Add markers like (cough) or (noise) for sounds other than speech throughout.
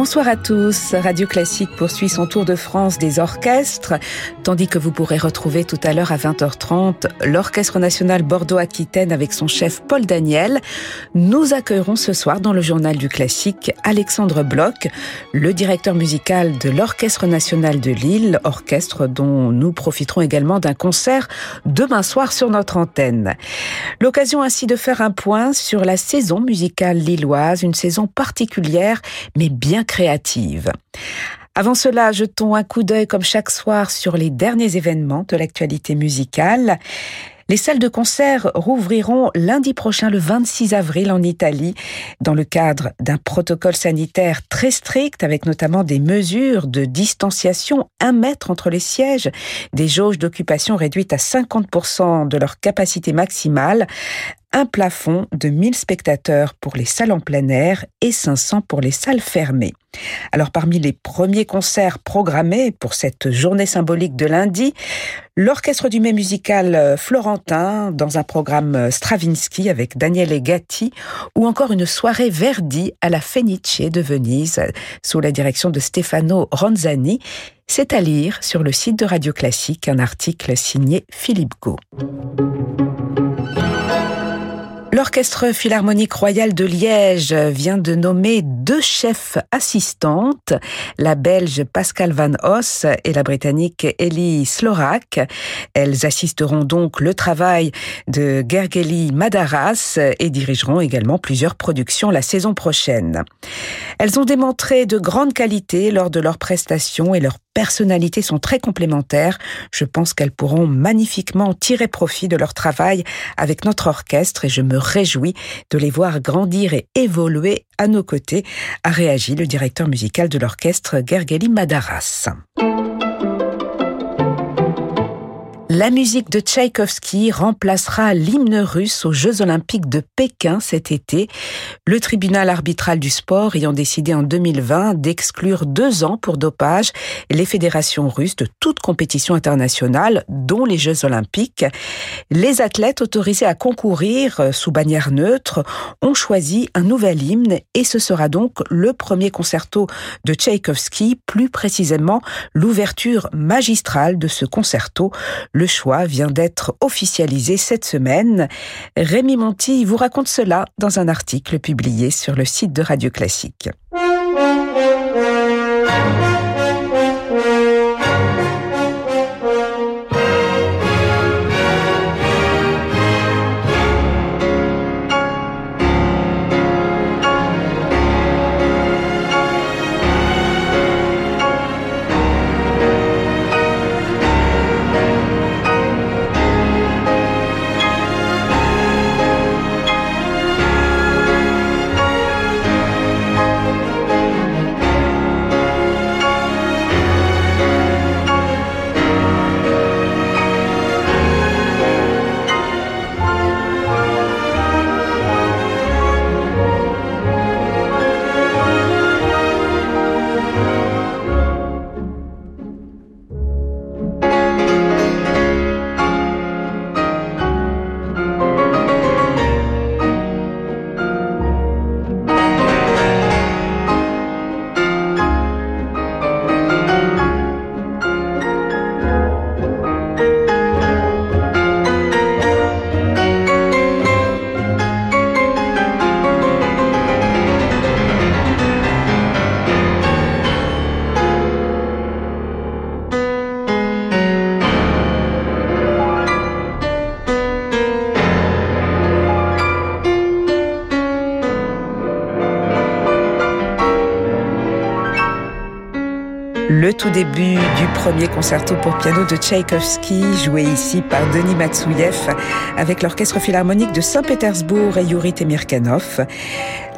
Bonsoir à tous. Radio Classique poursuit son tour de France des orchestres, tandis que vous pourrez retrouver tout à l'heure à 20h30 l'Orchestre national Bordeaux-Aquitaine avec son chef Paul Daniel. Nous accueillerons ce soir dans le journal du classique Alexandre Bloch, le directeur musical de l'Orchestre national de Lille, orchestre dont nous profiterons également d'un concert demain soir sur notre antenne. L'occasion ainsi de faire un point sur la saison musicale lilloise, une saison particulière mais bien créative. Avant cela, jetons un coup d'œil comme chaque soir sur les derniers événements de l'actualité musicale. Les salles de concert rouvriront lundi prochain, le 26 avril, en Italie, dans le cadre d'un protocole sanitaire très strict, avec notamment des mesures de distanciation, un mètre entre les sièges, des jauges d'occupation réduites à 50% de leur capacité maximale, un plafond de 1000 spectateurs pour les salles en plein air et 500 pour les salles fermées. Alors parmi les premiers concerts programmés pour cette journée symbolique de lundi, l'orchestre du mai musical euh, florentin dans un programme euh, Stravinsky avec Daniele Gatti ou encore une soirée Verdi à la Fenice de Venise sous la direction de Stefano Ronzani. C'est à lire sur le site de Radio Classique un article signé Philippe Gau. L'Orchestre Philharmonique Royal de Liège vient de nommer deux chefs assistantes, la Belge Pascal Van Os et la Britannique Ellie Slorak. Elles assisteront donc le travail de Gergely Madaras et dirigeront également plusieurs productions la saison prochaine. Elles ont démontré de grandes qualités lors de leurs prestations et leurs personnalités sont très complémentaires. Je pense qu'elles pourront magnifiquement tirer profit de leur travail avec notre orchestre et je me réjouis de les voir grandir et évoluer à nos côtés, a réagi le directeur musical de l'orchestre Gergely Madaras. La musique de Tchaïkovski remplacera l'hymne russe aux Jeux olympiques de Pékin cet été, le tribunal arbitral du sport ayant décidé en 2020 d'exclure deux ans pour dopage les fédérations russes de toute compétition internationale, dont les Jeux olympiques. Les athlètes autorisés à concourir sous bannière neutre ont choisi un nouvel hymne et ce sera donc le premier concerto de Tchaïkovski, plus précisément l'ouverture magistrale de ce concerto. Le choix vient d'être officialisé cette semaine. Rémi Monti vous raconte cela dans un article publié sur le site de Radio Classique. Concerto pour piano de Tchaïkovski, joué ici par Denis Matsouyev avec l'Orchestre Philharmonique de Saint-Pétersbourg et Yuri Temirkanov.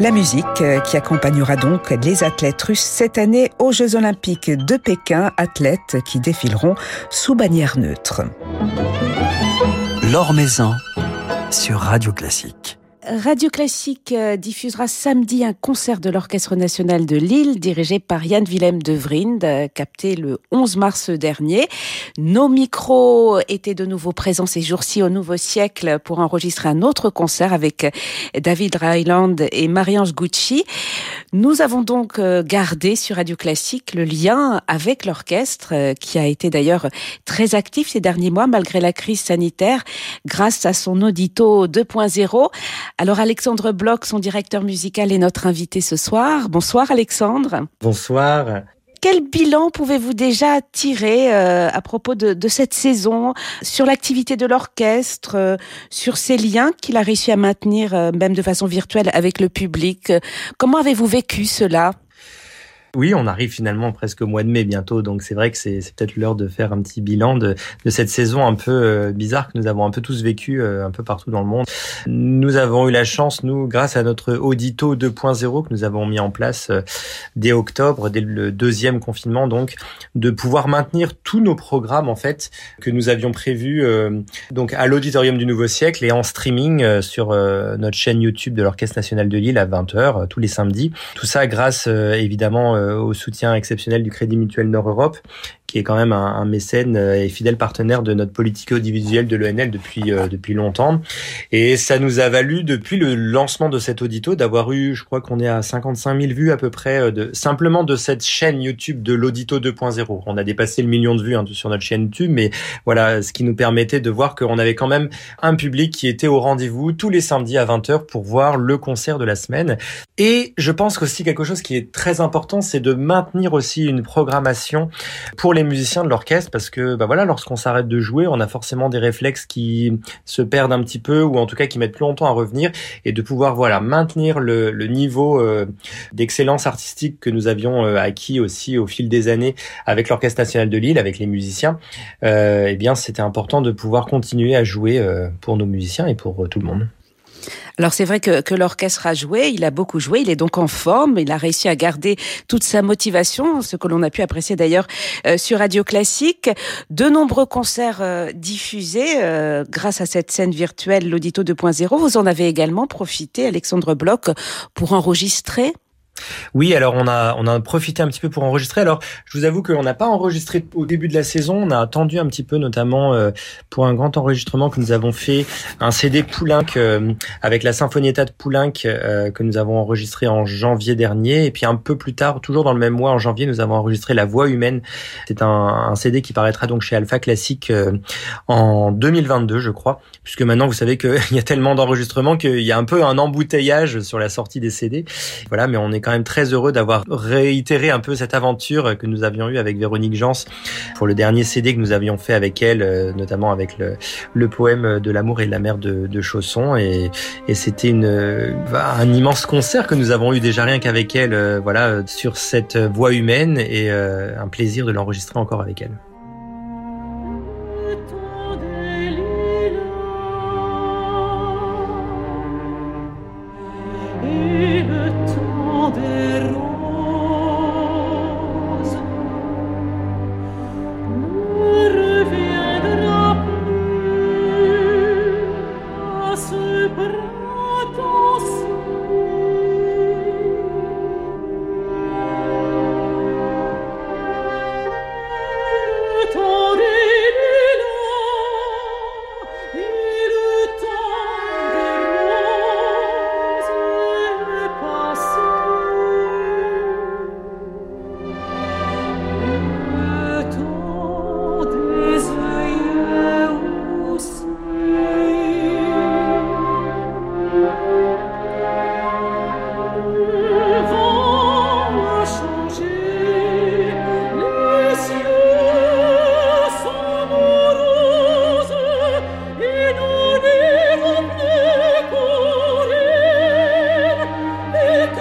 La musique euh, qui accompagnera donc les athlètes russes cette année aux Jeux Olympiques de Pékin, athlètes qui défileront sous bannière neutre. L'Or sur Radio Classique. Radio Classique euh, diffusera samedi un concert de l'Orchestre national de Lille dirigé par Yann Willem de Vrind, euh, capté le 11 mars dernier. Nos micros étaient de nouveau présents ces jours-ci au Nouveau Siècle pour enregistrer un autre concert avec euh, David Ryland et Marie-Ange Gucci. Nous avons donc gardé sur Radio Classique le lien avec l'orchestre qui a été d'ailleurs très actif ces derniers mois malgré la crise sanitaire grâce à son audito 2.0. Alors Alexandre Bloch, son directeur musical, est notre invité ce soir. Bonsoir Alexandre. Bonsoir. Quel bilan pouvez-vous déjà tirer euh, à propos de, cette saison sur l'activité de l'orchestre, euh, sur ces liens qu'il a réussi à maintenir euh, même de façon virtuelle avec le public? Comment avez-vous vécu cela? Oui, on arrive finalement presque au mois de mai bientôt, donc c'est vrai que c'est peut-être l'heure de faire un petit bilan de, cette saison un peu euh, bizarre que nous avons un peu tous vécu euh, un peu partout dans le monde. Nous avons eu la chance, nous, grâce à notre audito 2.0 que nous avons mis en place euh, dès octobre, dès le deuxième confinement, donc, de pouvoir maintenir tous nos programmes en fait que nous avions prévus donc à l'auditorium du Nouveau Siècle et en streaming sur notre chaîne YouTube de l'Orchestre national de Lille à 20h tous les samedis. Tout ça grâce évidemment au soutien exceptionnel du Crédit Mutuel Nord-Europe qui est quand même un, mécène euh, et fidèle partenaire de notre politique audiovisuelle de l'ENL depuis euh, depuis longtemps. Et ça nous a valu depuis le lancement de cet audito d'avoir eu, je crois qu'on est à 55 000 vues à peu près euh, de simplement de cette chaîne YouTube de l'audito 2.0. On a dépassé le million de vues hein, sur notre chaîne YouTube, mais voilà, ce qui nous permettait de voir qu'on avait quand même un public qui était au rendez-vous tous les samedis à 20h pour voir le concert de la semaine. Et je pense qu'aussi quelque chose qui est très important, c'est de maintenir aussi une programmation pour les musiciens de l'orchestre parce que bah voilà, lorsqu'on s'arrête de jouer, on a forcément des réflexes qui se perdent un petit peu ou en tout cas qui mettent plus longtemps à revenir et de pouvoir voilà maintenir le, le niveau euh, d'excellence artistique que nous avions euh, acquis aussi au fil des années avec l'Orchestre national de Lille, avec les musiciens. Euh, eh bien, c'était important de pouvoir continuer à jouer euh, pour nos musiciens et pour tout le monde. Alors c'est vrai que, que l'orchestre a joué, il a beaucoup joué, il est donc en forme, il a réussi à garder toute sa motivation, ce que l'on a pu apprécier d'ailleurs euh, sur Radio Classique. De nombreux concerts euh, diffusés euh, grâce à cette scène virtuelle, l'Audito 2.0. Vous en avez également profité, Alexandre Bloch, pour enregistrer oui, alors on a on a profité un petit peu pour enregistrer. Alors je vous avoue qu'on n'a pas enregistré au début de la saison. On a attendu un petit peu, notamment euh, pour un grand enregistrement que nous avons fait, un CD Poulenc euh, avec la Sinfonietta de Poulenc euh, que nous avons enregistré en janvier dernier. Et puis un peu plus tard, toujours dans le même mois, en janvier, nous avons enregistré La Voix humaine. C'est un, un, CD qui paraîtra donc chez Alpha Classique en 2022, je crois, puisque maintenant vous savez qu'il y a tellement d'enregistrements qu'il y a un peu un embouteillage sur la sortie des CD. Voilà, mais on est quand même très heureux d'avoir réitéré un peu cette aventure que nous avions eue avec Véronique Jans pour le dernier CD que nous avions fait avec elle, euh, notamment avec le, poème de l'amour et de la mer de, Chausson. Et, c'était bah, un immense concert que nous avons eu déjà rien qu'avec elle, euh, voilà, sur cette voix humaine et euh, un plaisir de l'enregistrer encore avec elle.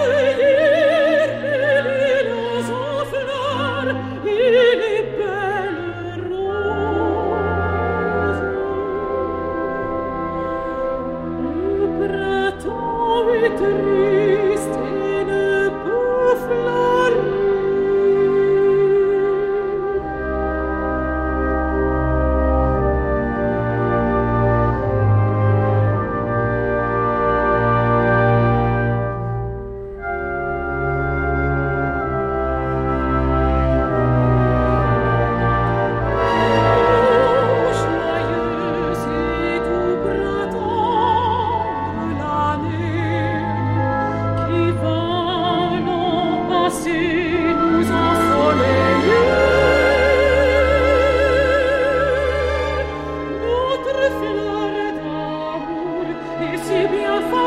Ele si bien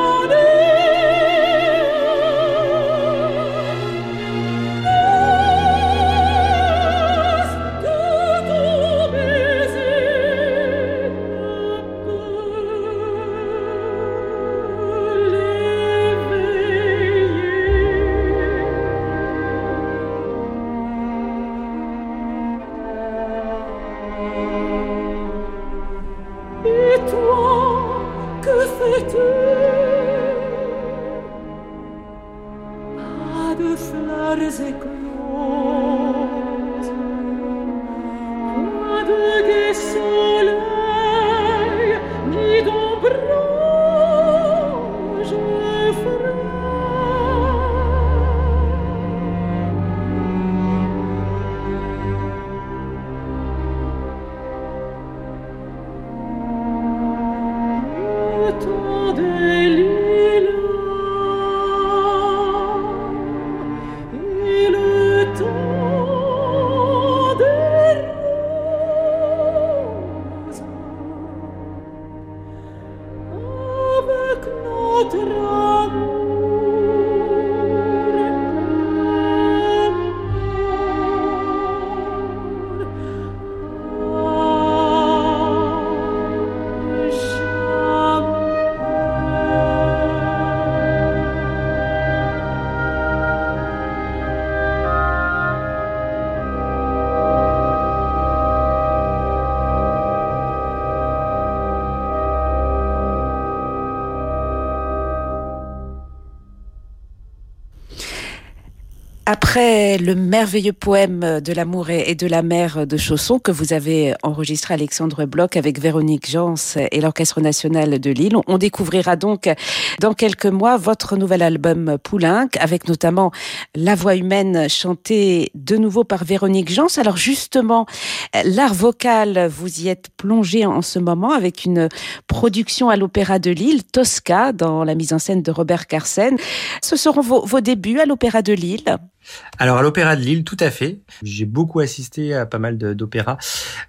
toi des Le merveilleux poème de l'amour et de la mer de Chausson que vous avez enregistré Alexandre Bloch avec Véronique Jans et l'Orchestre national de Lille, on découvrira donc dans quelques mois votre nouvel album Poulenc avec notamment la voix humaine chantée de nouveau par Véronique Jans. Alors justement, l'art vocal, vous y êtes plongé en ce moment avec une production à l'Opéra de Lille, Tosca, dans la mise en scène de Robert Carsen. Ce seront vos débuts à l'Opéra de Lille alors à l'Opéra de Lille, tout à fait. J'ai beaucoup assisté à pas mal d'opéras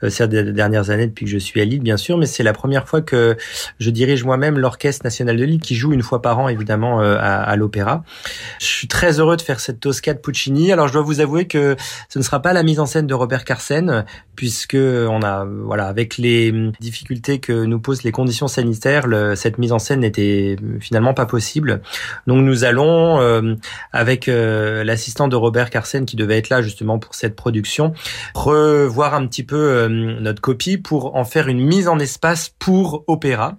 euh, ces dernières années depuis que je suis à Lille, bien sûr, mais c'est la première fois que je dirige moi-même l'Orchestre national de Lille, qui joue une fois par an évidemment euh, à, à l'Opéra. Je suis très heureux de faire cette Tosca de Puccini. Alors je dois vous avouer que ce ne sera pas la mise en scène de Robert Carsen, puisque on a voilà avec les difficultés que nous posent les conditions sanitaires, le, cette mise en scène n'était finalement pas possible. Donc nous allons euh, avec euh, de Robert Carsen qui devait être là justement pour cette production, revoir un petit peu euh, notre copie pour en faire une mise en espace pour opéra,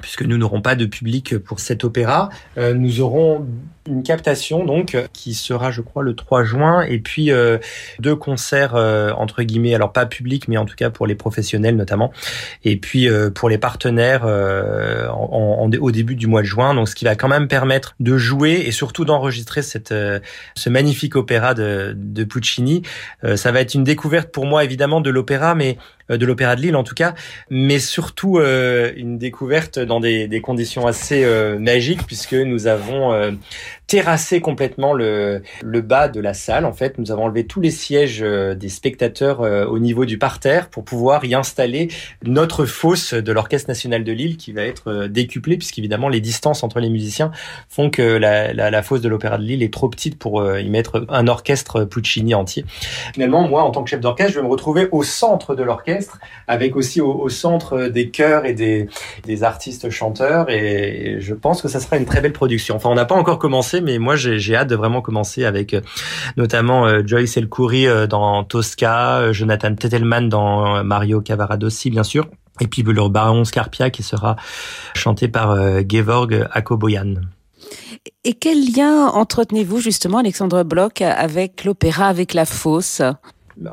puisque nous n'aurons pas de public pour cet opéra. Euh, nous aurons une captation donc qui sera je crois le 3 juin. Et puis euh, deux concerts entre guillemets alors pas publics mais en tout cas pour les professionnels notamment. Et puis pour les partenaires en, en, au début du mois de juin. Donc ce qui va quand même permettre de jouer et surtout d'enregistrer cette ce magnifique opéra de, de Puccini. Ça va être une découverte pour moi évidemment de l'opéra mais de l'Opéra de Lille en tout cas, mais surtout euh, une découverte dans des, conditions assez euh, magiques puisque nous avons euh, terrassé complètement le, bas de la salle. En fait, nous avons enlevé tous les sièges des spectateurs au niveau du parterre pour pouvoir y installer notre fosse de l'Orchestre national de Lille qui va être décuplée puisqu'évidemment les distances entre les musiciens font que la, la fosse de l'Opéra de Lille est trop petite pour y mettre un orchestre Puccini entier. Finalement, moi, en tant que chef d'orchestre, je vais me retrouver au centre de l'orchestre avec aussi au, centre des chœurs et des, artistes chanteurs. Et je pense que ça sera une très belle production. Enfin, on n'a pas encore commencé, mais moi, j'ai hâte de vraiment commencer avec euh, notamment euh, Joyce Elkoury euh, dans Tosca, euh, Jonathan Tettelman dans Mario Cavaradossi, bien sûr. Et puis le baron Scarpia qui sera chanté par euh, Gevorg Akoboyan. Et quel lien entretenez-vous justement, Alexandre Bloch, avec l'opéra, avec la fosse?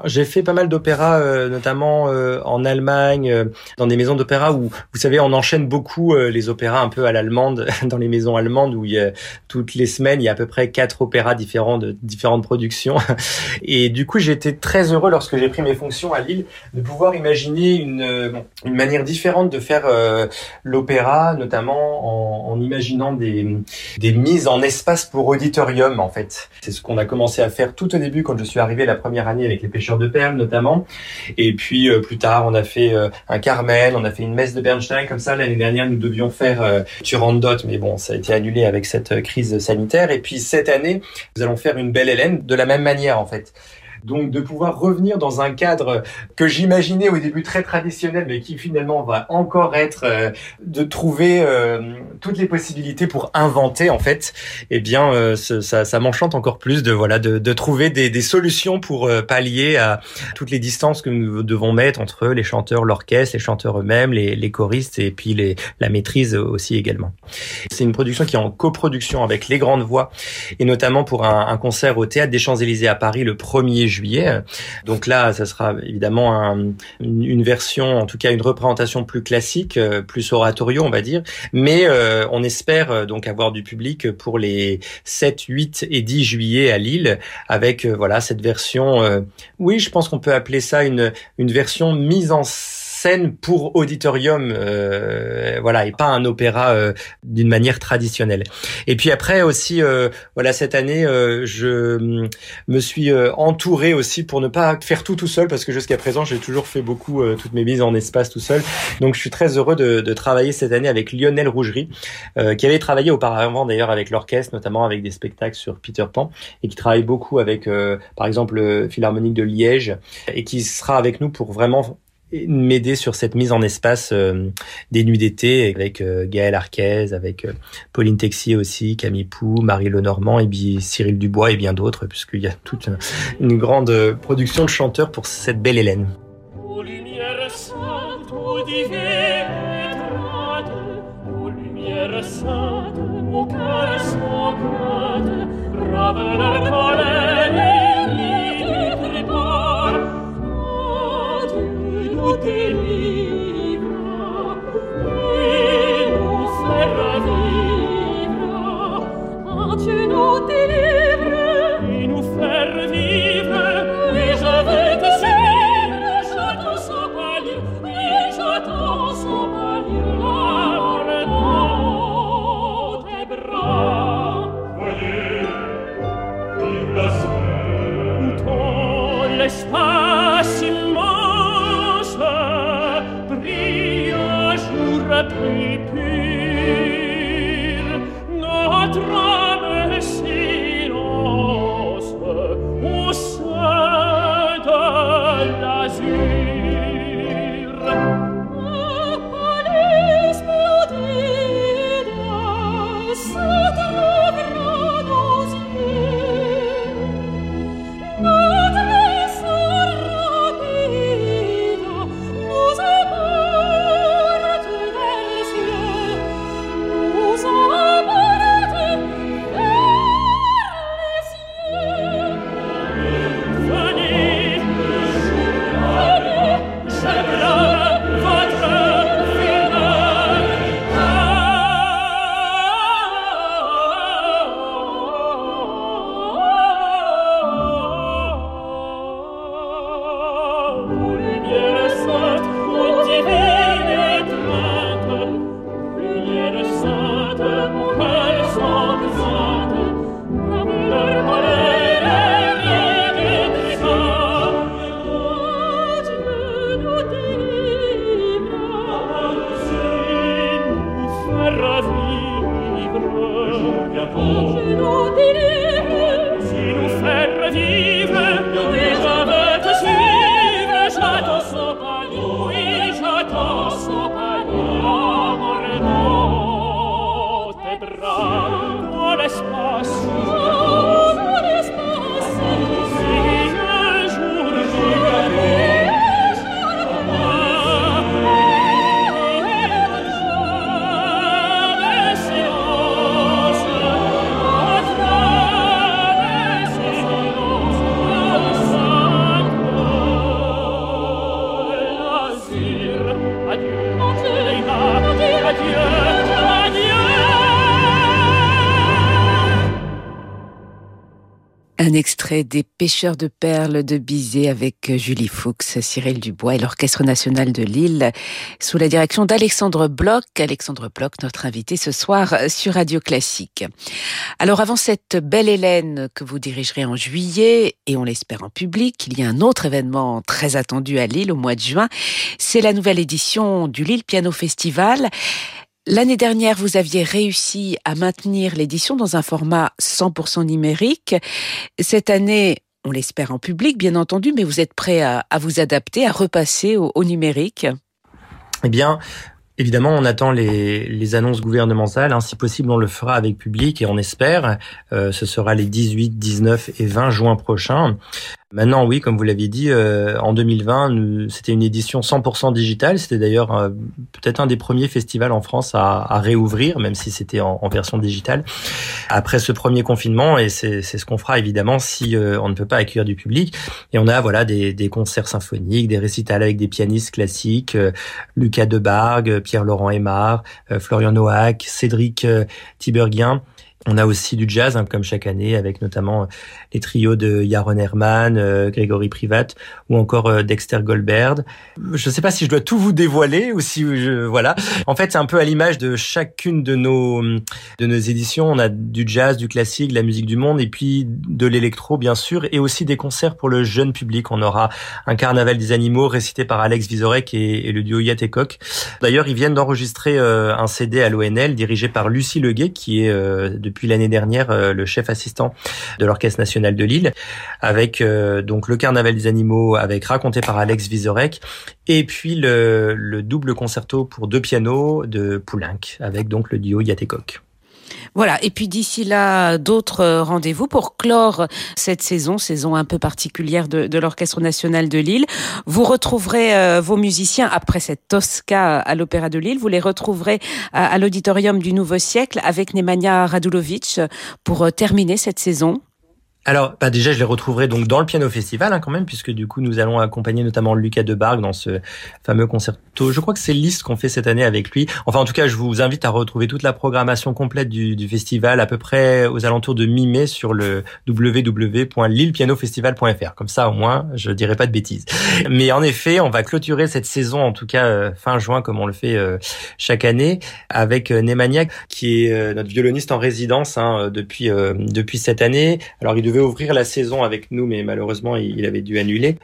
J'ai fait pas mal d'opéras, euh, notamment euh, en Allemagne, euh, dans des maisons d'opéra où, vous savez, on enchaîne beaucoup euh, les opéras un peu à l'allemande, (laughs) dans les maisons allemandes où il y a, toutes les semaines, il y a à peu près quatre opéras différents de différentes productions. (laughs) Et du coup, j'ai été très heureux lorsque j'ai pris mes fonctions à Lille de pouvoir imaginer une, une manière différente de faire l'opéra, notamment en, en, imaginant des, des mises en espace pour auditorium, en fait. C'est ce qu'on a commencé à faire tout au début quand je suis arrivé la première année avec les pêcheurs de perles notamment. Et puis euh, plus tard, on a fait euh, un Carmen, on a fait une messe de Bernstein comme ça. L'année dernière, nous devions faire euh, Turandot, mais bon, ça a été annulé avec cette euh, crise sanitaire. Et puis cette année, nous allons faire une belle Hélène de la même manière en fait. Donc de pouvoir revenir dans un cadre que j'imaginais au début très traditionnel, mais qui finalement va encore être euh, de trouver euh, toutes les possibilités pour inventer en fait. Eh bien, euh, ça, ça m'enchante encore plus de voilà de, de trouver des, des, solutions pour euh, pallier à toutes les distances que nous devons mettre entre les chanteurs, l'orchestre, les chanteurs eux-mêmes, les, les, choristes et puis les, la maîtrise aussi également. C'est une production qui est en coproduction avec les grandes voix et notamment pour un, un concert au théâtre des Champs-Élysées à Paris le 1er juillet. Donc là, ça sera évidemment un, une version, en tout cas une représentation plus classique, euh, plus oratorio, on va dire. Mais euh, on espère euh, donc avoir du public pour les 7, 8 et 10 juillet à Lille, avec voilà cette version. Oui, je pense qu'on peut appeler ça une, une version mise en scène pour auditorium, euh, voilà, et pas un opéra euh, d'une manière traditionnelle. Et puis après aussi, euh, voilà, cette année, euh, je me suis entouré aussi pour ne pas faire tout tout seul, parce que jusqu'à présent, j'ai toujours fait beaucoup toutes mes mises en espace tout seul. Donc, je suis très heureux de, de travailler cette année avec Lionel Rougerie, qui avait travaillé auparavant d'ailleurs avec l'orchestre, notamment avec des spectacles sur Peter Pan, et qui travaille beaucoup avec, par exemple, le Philharmonique de Liège, et qui sera avec nous pour vraiment m'aider sur cette mise en espace euh, des nuits d'été avec euh, Gaël Arquez, avec euh, Pauline Texier aussi, Camille Pou, Marie Lenormand et puis Cyril Dubois et bien d'autres, puisqu'il y a toute une grande production de chanteurs pour cette belle Hélène. Te Un extrait des Pêcheurs de perles de Bizet avec Julie Fuchs, Cyril Dubois et l'Orchestre national de Lille sous la direction d'Alexandre Bloch. Alexandre Bloch, notre invité ce soir sur Radio Classique. Alors avant cette belle Hélène que vous dirigerez en juillet et on l'espère en public, il y a un autre événement très attendu à Lille au mois de juin. C'est la nouvelle édition du Lille Piano Festival. L'année dernière, vous aviez réussi à maintenir l'édition dans un format 100% numérique. Cette année, on l'espère en public, bien entendu, mais vous êtes prêt à, vous adapter, à repasser au, numérique Eh bien, Évidemment, on attend les, annonces gouvernementales. Si possible, on le fera avec public et on espère. Euh, ce sera les 18, 19 et 20 juin prochains. Maintenant, oui, comme vous l'aviez dit, euh, en 2020, c'était une édition 100% digitale. C'était d'ailleurs euh, peut-être un des premiers festivals en France à, à réouvrir, même si c'était en, en, version digitale. Après ce premier confinement, et c'est ce qu'on fera évidemment si euh, on ne peut pas accueillir du public. Et on a voilà des, des concerts symphoniques, des récitals avec des pianistes classiques, Lucas Debargue, Pierre-Laurent Aymar, Florian Noack, Cédric Tiberghien. On a aussi du jazz, hein, comme chaque année, avec notamment euh, les trios de Yaron Herman, euh, Grégory Privat, ou encore euh, Dexter Goldberg. Je ne sais pas si je dois tout vous dévoiler ou si je, voilà. En fait, c'est un peu à l'image de chacune de nos de nos éditions. On a du jazz, du classique, de la musique du monde, et puis de l'électro, bien sûr, et aussi des concerts pour le jeune public. On aura un carnaval des animaux récité par Alex Vizorek et, le duo Yatekok. D'ailleurs, ils viennent d'enregistrer un CD à l'ONL dirigé par Lucie Leguet, qui est de depuis l'année dernière euh, le chef assistant de l'Orchestre national de Lille, avec euh, donc le Carnaval des animaux, avec raconté par Alex Vizorek, et puis le, le double concerto pour deux pianos de Poulenc, avec donc le duo Yatekok. Voilà. Et puis d'ici là, d'autres euh, rendez-vous pour clore cette saison, saison un peu particulière de, l'Orchestre national de Lille. Vous retrouverez euh, vos musiciens après cette Tosca à l'Opéra de Lille. Vous les retrouverez à, l'Auditorium du Nouveau Siècle avec Nemanja Radulovic pour euh, terminer cette saison. Alors, bah déjà, je les retrouverai donc dans le Piano Festival hein, quand même, puisque du coup, nous allons accompagner notamment Lucas Debargue dans ce fameux concerto. Je crois que c'est Liste qu'on fait cette année avec lui. Enfin, en tout cas, je vous invite à retrouver toute la programmation complète du, du festival à peu près aux alentours de mi-mai sur le www.lillepianofestival.fr. Comme ça, au moins, je dirai pas de bêtises. Mais en effet, on va clôturer cette saison, en tout cas euh, fin juin, comme on le fait euh, chaque année, avec euh, qui est notre violoniste en résidence hein, depuis depuis cette année. Alors, il devait ouvrir la saison avec nous, mais malheureusement, il avait dû annuler.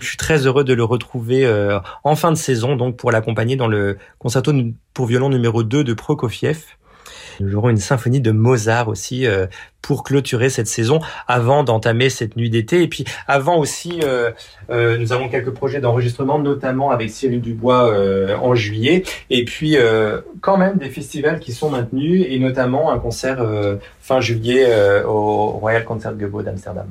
Je suis très heureux de le retrouver euh, en fin de saison, donc pour l'accompagner dans le concerto pour violon numéro 2 de Prokofiev. Nous aurons une symphonie de Mozart aussi euh, pour clôturer cette saison avant d'entamer cette nuit d'été. Et puis avant aussi, euh, euh, nous avons quelques projets d'enregistrement, notamment avec Cyril Dubois en juillet. Et puis quand même des festivals qui sont maintenus et notamment un concert fin juillet au Royal Concertgebouw d'Amsterdam.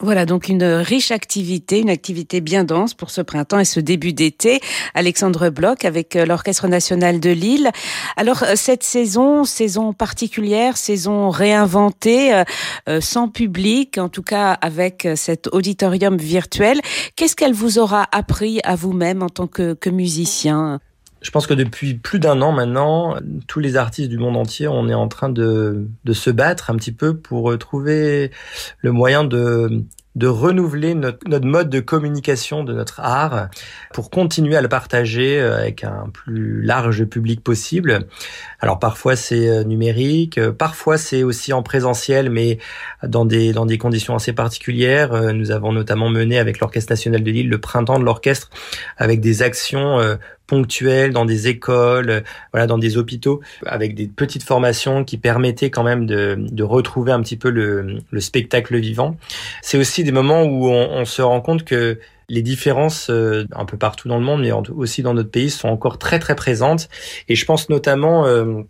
Voilà donc une riche activité, une activité bien dense pour ce printemps et ce début d'été. Alexandre Bloch avec euh, l'Orchestre national de Lille. Alors euh, cette saison, saison particulière, saison réinventée, euh, sans public, en tout cas avec cet auditorium virtuel, qu'est-ce qu'elle vous aura appris à vous-même en tant que, que musicien? Je pense que depuis plus d'un an maintenant, tous les artistes du monde entier, on est en train de, de se battre un petit peu pour trouver le moyen de de renouveler notre, notre, mode de communication de notre art pour continuer à le partager euh, avec un plus large public possible. Alors parfois c'est euh, numérique, euh, parfois c'est aussi en présentiel, mais dans des dans des conditions assez particulières. Nous avons notamment mené avec l'Orchestre national de Lille le printemps de l'orchestre avec des actions ponctuelles dans des écoles, euh, voilà, dans des hôpitaux, avec des petites formations qui permettaient quand même de, de retrouver un petit peu le, le spectacle vivant. C'est aussi des moments où on, on, se rend compte que les différences euh, un peu partout dans le monde, mais aussi dans notre pays, sont encore très très présentes. Et je pense notamment euh,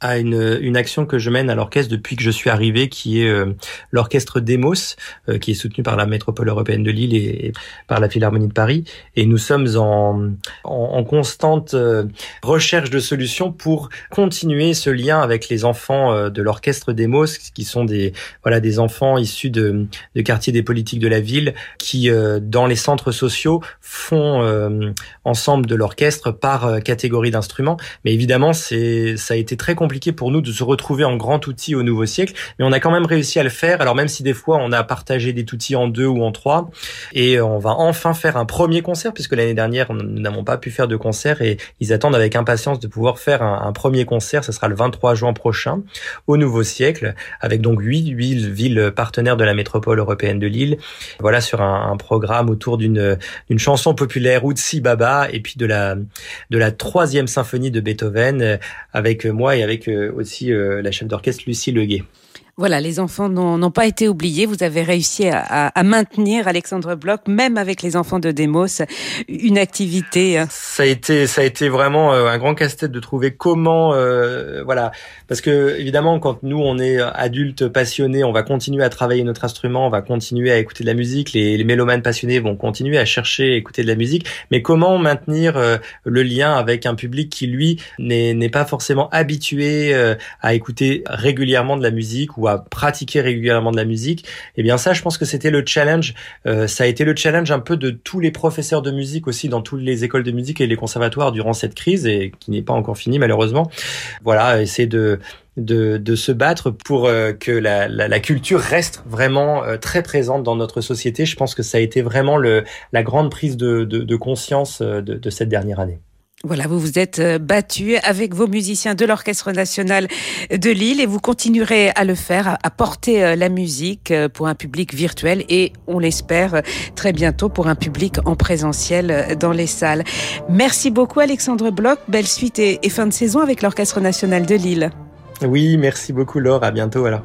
à une, une action que je mène à l'orchestre depuis que je suis arrivé, qui est euh, l'orchestre Demos, euh, qui est soutenu par la métropole européenne de Lille et, par la Philharmonie de Paris. Et nous sommes en, en, constante euh, recherche de solutions pour continuer ce lien avec les enfants de l'orchestre Demos, qui sont des voilà des enfants issus de, de quartiers des politiques de la ville, qui dans les centres sociaux font ensemble de l'orchestre par catégorie d'instruments. Mais évidemment, c'est ça a été très compliqué compliqué pour nous de se retrouver en grand outil au nouveau siècle, mais on a quand même réussi à le faire. Alors même si des fois on a partagé des outils en deux ou en trois, et on va enfin faire un premier concert puisque l'année dernière nous n'avons pas pu faire de concert et ils attendent avec impatience de pouvoir faire un, premier concert. Ce sera le 23 juin prochain au nouveau siècle avec donc huit villes partenaires de la métropole européenne de Lille. Voilà sur un, programme autour d'une chanson populaire Utsi Baba et puis de la de la troisième symphonie de Beethoven avec moi et avec aussi euh, la chef d'orchestre Lucie Leguet. Voilà, les enfants n'ont pas été oubliés. Vous avez réussi à, maintenir Alexandre Bloch, même avec les enfants de Demos, une activité. Hein. Ça a été, ça a été vraiment euh, un grand casse-tête de trouver comment, euh, voilà, parce que évidemment, quand nous on est adultes passionnés, on va continuer à travailler notre instrument, on va continuer à écouter de la musique. Les, mélomanes passionnés vont continuer à chercher, à écouter de la musique. Mais comment maintenir euh, le lien avec un public qui lui n'est pas forcément habitué à écouter régulièrement de la musique ou pratiquer régulièrement de la musique, eh bien ça, je pense que c'était le challenge. Euh, ça a été le challenge un peu de tous les professeurs de musique aussi dans toutes les écoles de musique et les conservatoires durant cette crise et qui n'est pas encore finie malheureusement. Voilà, essayer de de, de, se battre pour euh, que la, la, culture reste vraiment euh, très présente dans notre société. Je pense que ça a été vraiment le, la grande prise de, de, conscience de cette dernière année. Voilà, vous vous êtes euh, battu avec vos musiciens de l'Orchestre national de Lille et vous continuerez à le faire, à porter euh, la musique euh, pour un public virtuel et on l'espère très bientôt pour un public en présentiel dans les salles. Merci beaucoup Alexandre Bloch, belle suite et, fin de saison avec l'Orchestre national de Lille. Oui, merci beaucoup Laure, à bientôt alors.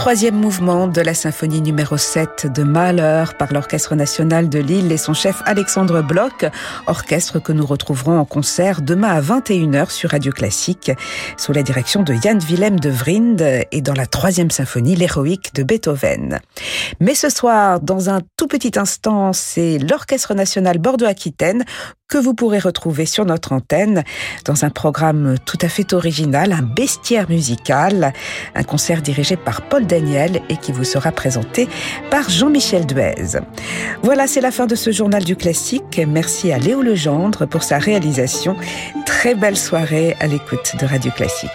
troisième mouvement de la symphonie numéro 7 de Mahler par l'Orchestre national de Lille et son chef Alexandre Bloch, orchestre que nous retrouverons en concert demain à 21h sur Radio Classique, sous la direction de Jan Willem de Vrind et dans la troisième symphonie, l'héroïque de Beethoven. Mais ce soir, dans un tout petit instant, c'est l'Orchestre national Bordeaux-Aquitaine que vous pourrez retrouver sur notre antenne dans un programme tout à fait original, un bestiaire musical, un concert dirigé par Paul Daniel et qui vous sera présenté par Jean-Michel Duez. Voilà, c'est la fin de ce journal du classique. Merci à Léo Legendre pour sa réalisation. Très belle soirée à l'écoute de Radio Classique.